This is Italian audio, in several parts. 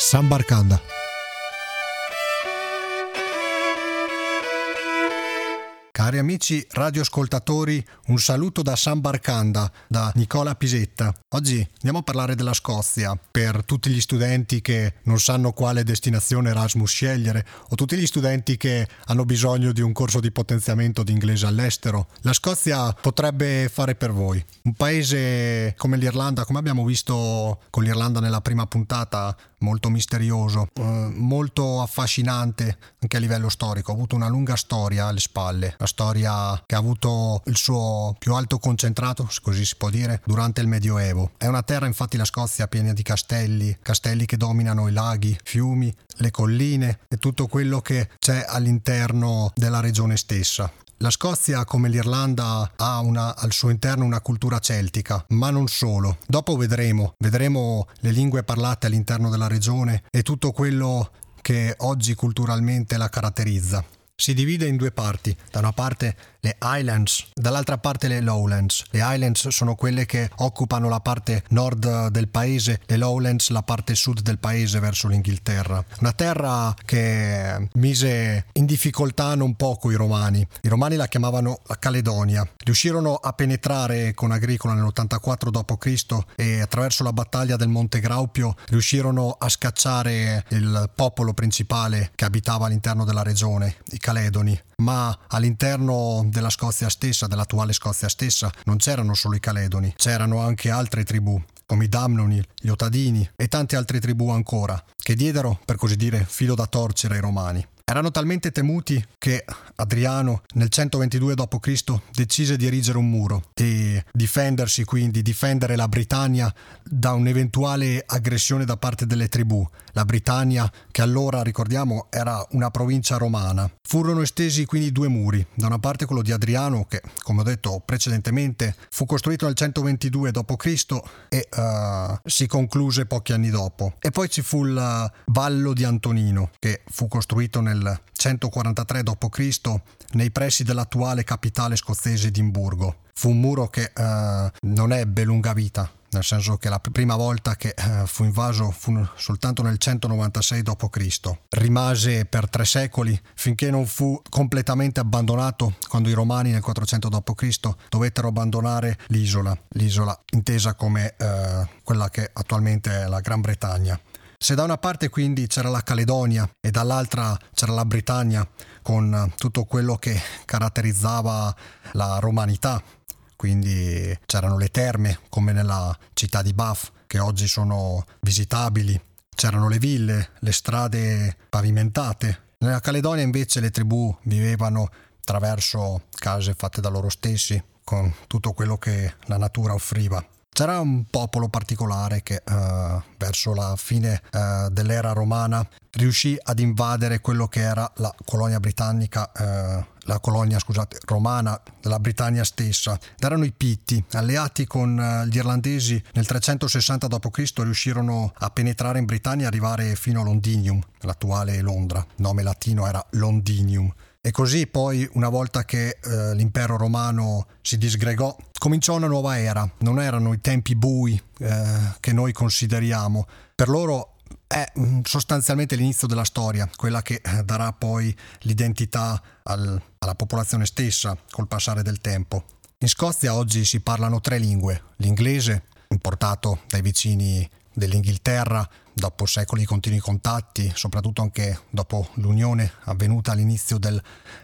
San Barcanda. Cari amici radioascoltatori, un saluto da San Barcanda, da Nicola Pisetta. Oggi andiamo a parlare della Scozia per tutti gli studenti che non sanno quale destinazione Erasmus scegliere o tutti gli studenti che hanno bisogno di un corso di potenziamento di inglese all'estero. La Scozia potrebbe fare per voi. Un paese come l'Irlanda, come abbiamo visto con l'Irlanda nella prima puntata, molto misterioso, eh, molto affascinante anche a livello storico. Ha avuto una lunga storia alle spalle, la storia che ha avuto il suo più alto concentrato, se così si può dire, durante il Medioevo. È una terra, infatti, la Scozia piena di castelli, castelli che dominano i laghi, fiumi, le colline e tutto quello che c'è all'interno della regione stessa. La Scozia, come l'Irlanda, ha una, al suo interno una cultura celtica, ma non solo. Dopo vedremo, vedremo le lingue parlate all'interno della regione e tutto quello che oggi culturalmente la caratterizza. Si divide in due parti, da una parte le Highlands, dall'altra parte le Lowlands. Le Highlands sono quelle che occupano la parte nord del paese, le Lowlands la parte sud del paese verso l'Inghilterra. Una terra che mise in difficoltà non poco i romani. I romani la chiamavano Caledonia. Riuscirono a penetrare con Agricola nell'84 d.C. e attraverso la battaglia del Monte Graupio riuscirono a scacciare il popolo principale che abitava all'interno della regione, i Caledoni ma all'interno della Scozia stessa, dell'attuale Scozia stessa, non c'erano solo i Caledoni, c'erano anche altre tribù come i Damnoni, gli Otadini e tante altre tribù ancora, che diedero, per così dire, filo da torcere ai Romani. Erano talmente temuti che Adriano nel 122 d.C. decise di erigere un muro, di difendersi quindi, difendere la Britannia da un'eventuale aggressione da parte delle tribù. La Britannia, che allora ricordiamo era una provincia romana. Furono estesi quindi due muri, da una parte quello di Adriano, che come ho detto precedentemente fu costruito nel 122 d.C. e uh, si concluse pochi anni dopo. E poi ci fu il Vallo di Antonino, che fu costruito nel 143 d.C. nei pressi dell'attuale capitale scozzese Edimburgo. Fu un muro che uh, non ebbe lunga vita, nel senso che la prima volta che uh, fu invaso fu soltanto nel 196 d.C. Rimase per tre secoli finché non fu completamente abbandonato quando i romani nel 400 d.C. dovettero abbandonare l'isola, l'isola intesa come uh, quella che attualmente è la Gran Bretagna. Se da una parte quindi c'era la Caledonia e dall'altra c'era la Britannia con tutto quello che caratterizzava la romanità, quindi c'erano le terme come nella città di Bath che oggi sono visitabili, c'erano le ville, le strade pavimentate. Nella Caledonia invece le tribù vivevano attraverso case fatte da loro stessi, con tutto quello che la natura offriva. C'era un popolo particolare che uh, verso la fine uh, dell'era romana riuscì ad invadere quello che era la colonia britannica, uh, la colonia scusate, romana della Britannia stessa. Erano i Pitti, alleati con gli irlandesi nel 360 d.C. riuscirono a penetrare in Britannia e arrivare fino a Londinium, l'attuale Londra. Il nome latino era Londinium. E così poi, una volta che eh, l'impero romano si disgregò, cominciò una nuova era. Non erano i tempi bui eh, che noi consideriamo. Per loro è mm, sostanzialmente l'inizio della storia, quella che eh, darà poi l'identità al, alla popolazione stessa col passare del tempo. In Scozia oggi si parlano tre lingue, l'inglese, importato dai vicini dell'Inghilterra, dopo secoli di continui contatti, soprattutto anche dopo l'unione avvenuta all'inizio del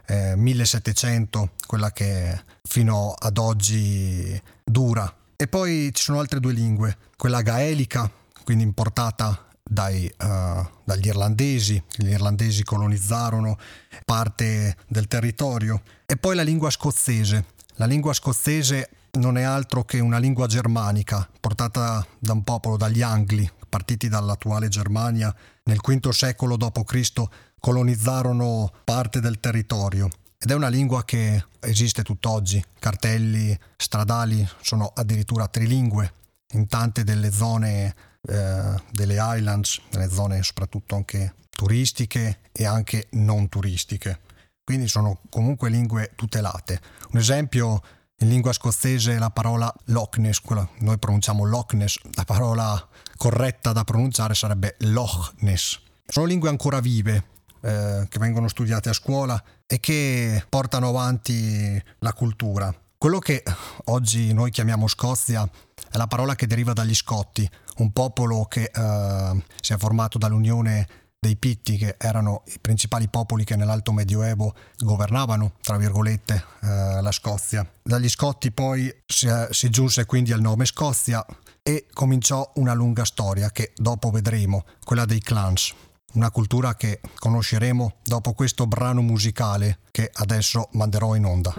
eh, 1700, quella che fino ad oggi dura. E poi ci sono altre due lingue, quella gaelica, quindi importata dai, uh, dagli irlandesi, gli irlandesi colonizzarono parte del territorio, e poi la lingua scozzese. La lingua scozzese non è altro che una lingua germanica portata da un popolo, dagli Angli, partiti dall'attuale Germania, nel V secolo d.C. colonizzarono parte del territorio. Ed è una lingua che esiste tutt'oggi. Cartelli stradali sono addirittura trilingue in tante delle zone eh, delle Highlands, nelle zone soprattutto anche turistiche e anche non turistiche. Quindi sono comunque lingue tutelate. Un esempio in lingua scozzese la parola Loch Ness, quella, noi pronunciamo Loch Ness, la parola corretta da pronunciare sarebbe Loch Ness. Sono lingue ancora vive, eh, che vengono studiate a scuola e che portano avanti la cultura. Quello che oggi noi chiamiamo Scozia è la parola che deriva dagli Scotti, un popolo che eh, si è formato dall'unione dei Pitti, che erano i principali popoli che nell'Alto Medioevo governavano, tra virgolette, eh, la Scozia. Dagli Scotti poi si, si giunse quindi al nome Scozia e cominciò una lunga storia che dopo vedremo, quella dei clans una cultura che conosceremo dopo questo brano musicale che adesso manderò in onda.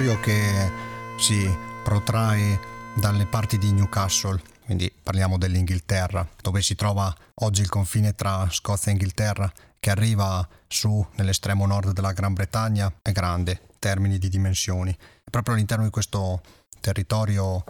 Territorio che si protrae dalle parti di Newcastle, quindi parliamo dell'Inghilterra, dove si trova oggi il confine tra Scozia e Inghilterra, che arriva su nell'estremo nord della Gran Bretagna, è grande, in termini di dimensioni. Proprio all'interno di questo territorio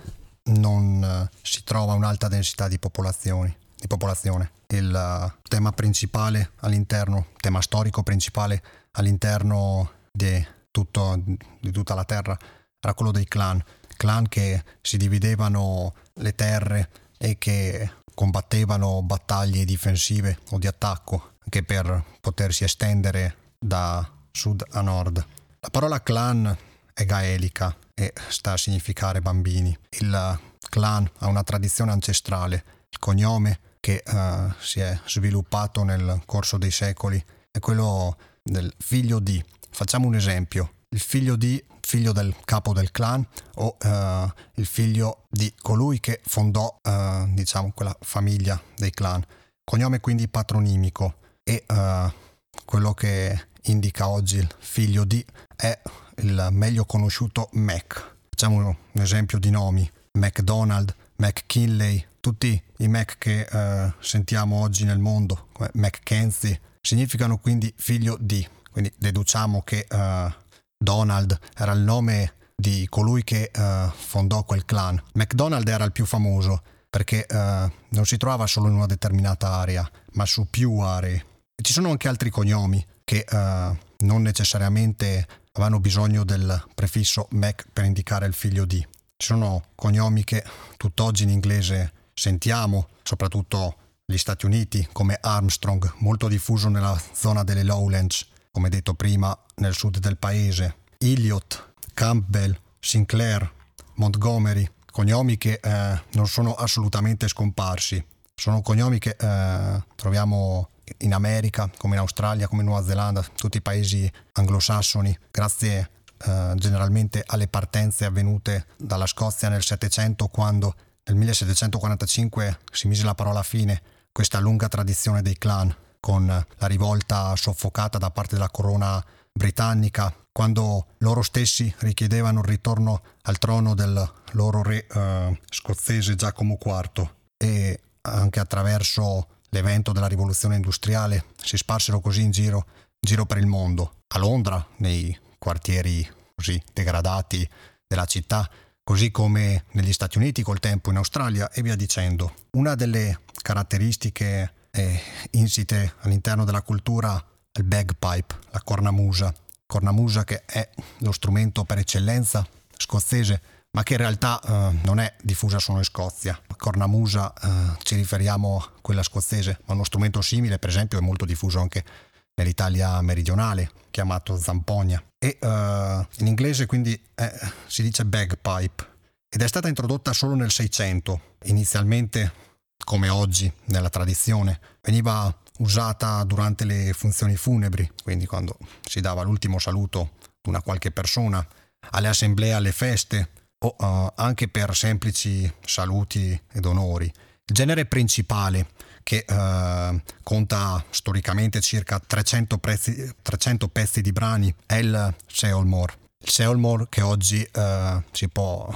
non si trova un'alta densità di, di popolazione. Il tema principale all'interno, tema storico principale all'interno di tutto, di tutta la terra era quello dei clan, clan che si dividevano le terre e che combattevano battaglie difensive o di attacco anche per potersi estendere da sud a nord. La parola clan è gaelica e sta a significare bambini. Il clan ha una tradizione ancestrale, il cognome che uh, si è sviluppato nel corso dei secoli è quello del figlio di, Facciamo un esempio. Il figlio di figlio del capo del clan o uh, il figlio di colui che fondò uh, diciamo quella famiglia dei clan. Cognome quindi patronimico e uh, quello che indica oggi il figlio di è il meglio conosciuto Mac. Facciamo un esempio di nomi. McDonald, McKinley, tutti i Mac che sentiamo oggi nel mondo, come Mackenzie, significano quindi figlio di. Quindi deduciamo che uh, Donald era il nome di colui che uh, fondò quel clan. McDonald era il più famoso perché uh, non si trovava solo in una determinata area, ma su più aree. Ci sono anche altri cognomi che non necessariamente avevano bisogno del prefisso Mac per indicare il figlio di. Ci sono cognomi che tutt'oggi in inglese sentiamo, soprattutto negli Stati Uniti, come Armstrong, molto diffuso nella zona delle Lowlands, come detto prima nel sud del paese, Elliott, Campbell, Sinclair, Montgomery, cognomi che eh, non sono assolutamente scomparsi. Sono cognomi che eh, troviamo in America, come in Australia, come in Nuova Zelanda, tutti i paesi anglosassoni, grazie eh, generalmente alle partenze avvenute dalla Scozia nel Settecento, quando nel 1745 si mise la parola fine questa lunga tradizione dei clan, con la rivolta soffocata da parte della corona britannica, quando loro stessi richiedevano il ritorno al trono del loro re eh, scozzese Giacomo IV e anche attraverso l'evento della rivoluzione industriale si sparsero così in giro, in giro per il mondo. A Londra, nei quartieri così degradati della città, così come negli Stati Uniti col tempo in Australia e via dicendo. Una delle caratteristiche eh, insite all'interno della cultura il bagpipe, la cornamusa. Cornamusa che è lo strumento per eccellenza scozzese ma che in realtà eh, non è diffusa solo in Scozia. Cornamusa eh, ci riferiamo a quella scozzese, ma uno strumento simile, per esempio, è molto diffuso anche nell'Italia meridionale, chiamato zampogna. E uh, in inglese quindi eh, si dice bagpipe ed è stata introdotta solo nel 600. Inizialmente, come oggi nella tradizione, veniva usata durante le funzioni funebri, quindi quando si dava l'ultimo saluto ad una qualche persona, alle assemblee, alle feste, o uh, anche per semplici saluti ed onori. Il genere principale, che uh, conta storicamente circa 300, prezzi, 300, pezzi di brani, è il Seolmore. Il Seolmore che oggi uh, si può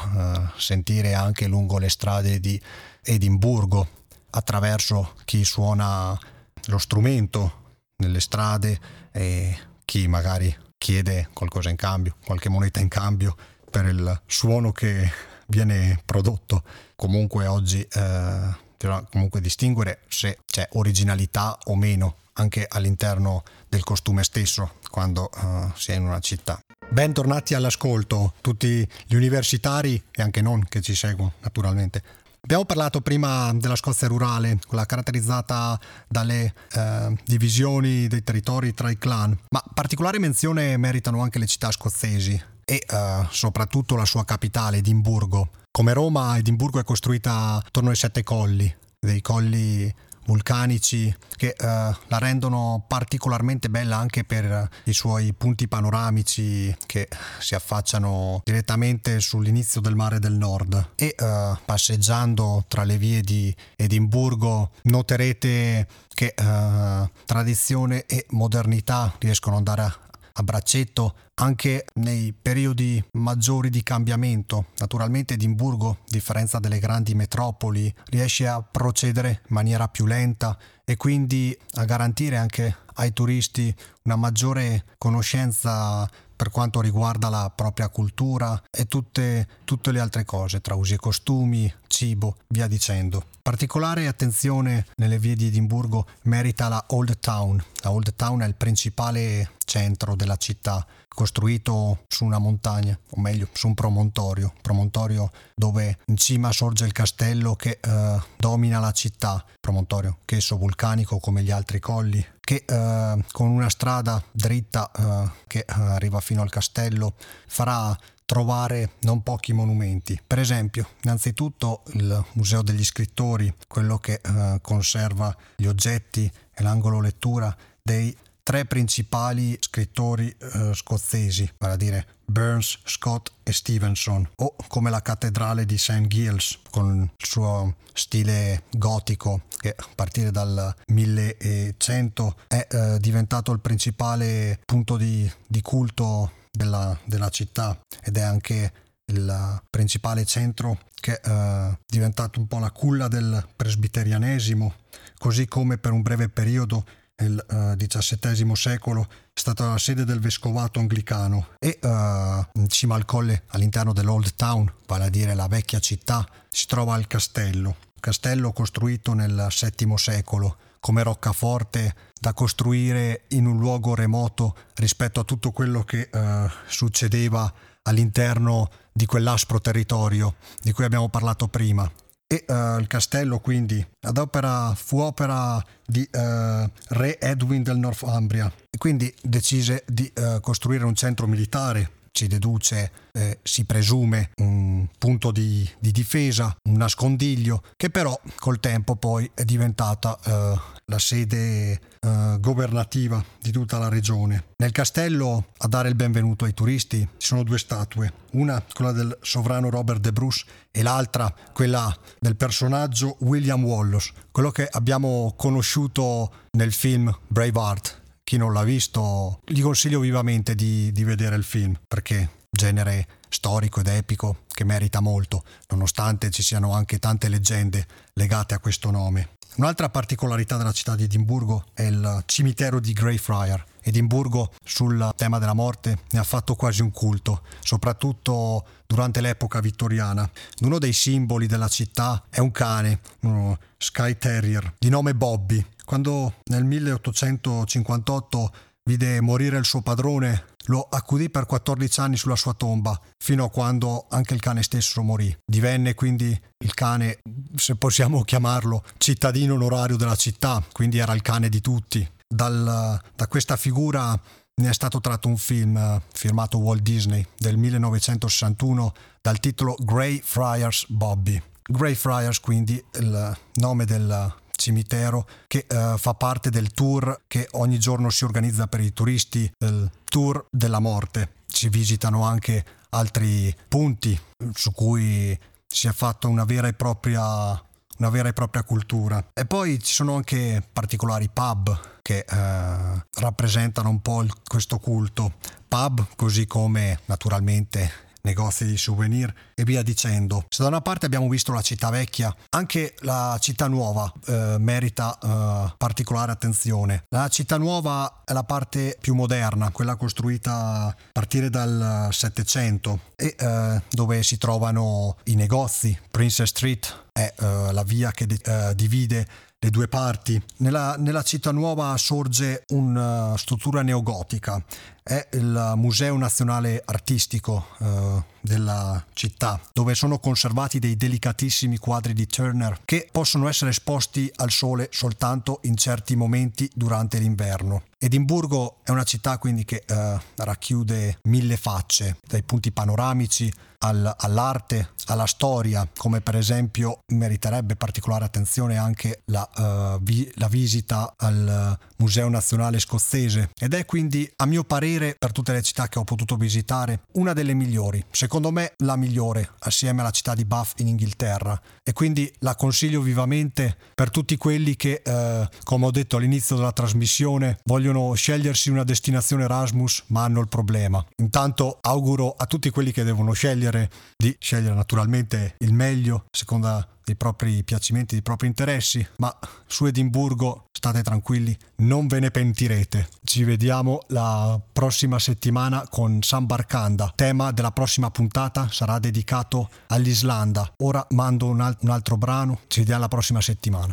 sentire anche lungo le strade di Edimburgo attraverso chi suona lo strumento nelle strade e chi magari chiede qualcosa in cambio, qualche moneta in cambio per il suono che viene prodotto. Comunque oggi eh, bisogna comunque distinguere se c'è originalità o meno anche all'interno del costume stesso quando uh, si è in una città. Bentornati all'ascolto, tutti gli universitari e anche non che ci seguono naturalmente. Abbiamo parlato prima della Scozia rurale, quella caratterizzata dalle eh, divisioni dei territori tra i clan, ma particolare menzione meritano anche le città scozzesi e uh, soprattutto la sua capitale, Edimburgo. Come Roma, Edimburgo è costruita attorno ai sette colli, dei colli vulcanici che uh, la rendono particolarmente bella anche per i suoi punti panoramici che si affacciano direttamente sull'inizio del mare del nord. E uh, passeggiando tra le vie di Edimburgo noterete che uh, tradizione e modernità riescono ad andare a, a braccetto anche nei periodi maggiori di cambiamento. Naturalmente Edimburgo, a differenza delle grandi metropoli, riesce a procedere in maniera più lenta e quindi a garantire anche ai turisti una maggiore conoscenza per quanto riguarda la propria cultura e tutte, tutte le altre cose, tra usi e costumi, cibo, via dicendo. Particolare attenzione nelle vie di Edimburgo merita la Old Town. La Old Town è il principale centro della città, costruito su una montagna, o meglio su un promontorio, promontorio dove in cima sorge il castello che eh, domina la città, promontorio che esso vulcanico come gli altri colli, che eh, con una strada dritta eh, che arriva fino al castello farà trovare non pochi monumenti. Per esempio, innanzitutto il Museo degli Scrittori, quello che eh, conserva gli oggetti e l'angolo lettura dei tre principali scrittori eh, scozzesi, vale a dire Burns, Scott e Stevenson, o come la cattedrale di St. Giles con il suo stile gotico che a partire dal 1100 è eh, diventato il principale punto di, di culto della, della città ed è anche il principale centro che è eh, diventato un po' la culla del presbiterianesimo, così come per un breve periodo nel uh, XVII secolo è stata la sede del vescovato anglicano e uh, in cima al colle all'interno dell'Old Town, vale a dire la vecchia città, si trova il castello, castello costruito nel VII secolo come roccaforte da costruire in un luogo remoto rispetto a tutto quello che eh, succedeva all'interno di quell'aspro territorio di cui abbiamo parlato prima. E uh, il castello quindi ad opera, fu opera di uh, re Edwin del Northumbria. E quindi decise di uh, costruire un centro militare. Si deduce, eh, si presume un punto di, di, difesa, un nascondiglio, che però col tempo poi è diventata eh, la sede eh, governativa di tutta la regione. Nel castello, a dare il benvenuto ai turisti, ci sono due statue, una quella del sovrano Robert de Bruce e l'altra quella del personaggio William Wallace, quello che abbiamo conosciuto nel film Braveheart chi non l'ha visto, gli consiglio vivamente di, di vedere il film perché genere storico ed epico che merita molto, nonostante ci siano anche tante leggende legate a questo nome. Un'altra particolarità della città di Edimburgo è il cimitero di Greyfriar. Edimburgo sul tema della morte ne ha fatto quasi un culto, soprattutto durante l'epoca vittoriana. Uno dei simboli della città è un cane, uno Sky Terrier, di nome Bobby, quando nel 1858 vide morire il suo padrone, lo accudì per 14 anni sulla sua tomba, fino a quando anche il cane stesso morì. Divenne quindi il cane, se possiamo chiamarlo, cittadino onorario della città, quindi era il cane di tutti. Dal, da questa figura ne è stato tratto un film eh, firmato Walt Disney del 1961 dal titolo Greyfriars Bobby. Greyfriars quindi il nome del cimitero che uh, fa parte del tour che ogni giorno si organizza per i turisti, il tour della morte. Si visitano anche altri punti su cui si è fatta una vera e propria una vera e propria cultura. E poi ci sono anche particolari pub che eh, rappresentano un po' il, questo culto. Pub, così come naturalmente negozi di souvenir e via dicendo. Se da una parte abbiamo visto la città vecchia, anche la città nuova eh, merita eh, particolare attenzione. La città nuova è la parte più moderna, quella costruita a partire dal Settecento e eh, dove si trovano i negozi. Princess Street è eh, la via che eh, divide le due parti. Nella, nella città nuova sorge una uh, struttura neogotica, è il Museo Nazionale Artistico uh, della città, dove sono conservati dei delicatissimi quadri di Turner che possono essere esposti al sole soltanto in certi momenti durante l'inverno. Edimburgo è una città quindi che uh, racchiude mille facce, dai punti panoramici al, all'arte, alla storia, come per esempio meriterebbe particolare attenzione anche la, uh, vi, la visita al Museo Nazionale Scozzese ed è quindi a mio parere per tutte le città che ho potuto visitare una delle migliori, secondo me la migliore assieme alla città di Bath in Inghilterra e quindi la consiglio vivamente per tutti quelli che uh, come ho detto all'inizio della trasmissione vogliono scegliersi una destinazione Erasmus ma hanno il problema. Intanto auguro a tutti quelli che devono scegliere di scegliere naturalmente il meglio secondo i propri piacimenti, i propri interessi, ma su Edimburgo state tranquilli, non ve ne pentirete. Ci vediamo la prossima settimana con San Barcanda. Tema della prossima puntata sarà dedicato all'Islanda. Ora mando un, al- un altro brano, ci vediamo la prossima settimana.